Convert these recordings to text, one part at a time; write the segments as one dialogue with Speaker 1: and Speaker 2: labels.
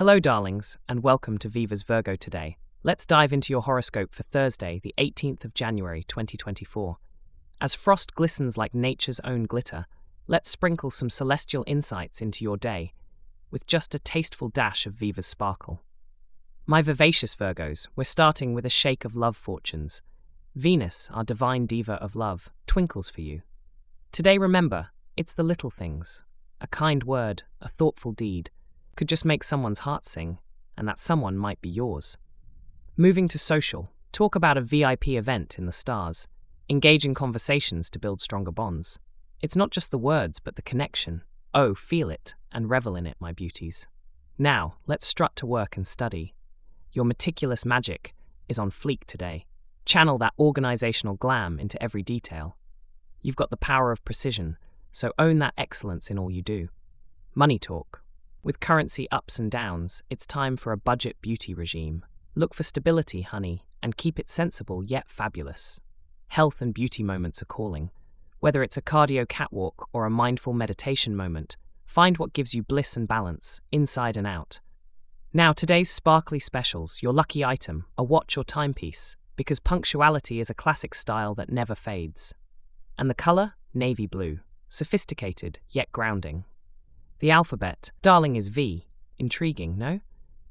Speaker 1: Hello, darlings, and welcome to Viva's Virgo today. Let's dive into your horoscope for Thursday, the 18th of January, 2024. As frost glistens like nature's own glitter, let's sprinkle some celestial insights into your day with just a tasteful dash of Viva's sparkle. My vivacious Virgos, we're starting with a shake of love fortunes. Venus, our divine diva of love, twinkles for you. Today, remember, it's the little things. A kind word, a thoughtful deed, could just make someone's heart sing, and that someone might be yours. Moving to social, talk about a VIP event in the stars. Engage in conversations to build stronger bonds. It's not just the words, but the connection. Oh, feel it and revel in it, my beauties. Now, let's strut to work and study. Your meticulous magic is on fleek today. Channel that organizational glam into every detail. You've got the power of precision, so own that excellence in all you do. Money talk. With currency ups and downs, it's time for a budget beauty regime. Look for stability, honey, and keep it sensible yet fabulous. Health and beauty moments are calling. Whether it's a cardio catwalk or a mindful meditation moment, find what gives you bliss and balance, inside and out. Now, today's sparkly specials, your lucky item, a watch or timepiece, because punctuality is a classic style that never fades. And the colour? Navy blue. Sophisticated, yet grounding. The alphabet, darling, is V. Intriguing, no?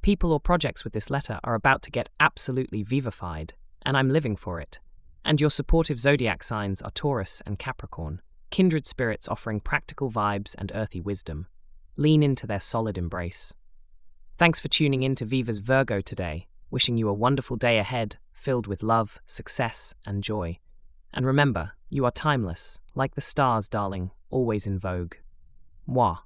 Speaker 1: People or projects with this letter are about to get absolutely vivified, and I'm living for it. And your supportive zodiac signs are Taurus and Capricorn, kindred spirits offering practical vibes and earthy wisdom. Lean into their solid embrace. Thanks for tuning in to Viva's Virgo today, wishing you a wonderful day ahead, filled with love, success, and joy. And remember, you are timeless, like the stars, darling, always in vogue. Moi.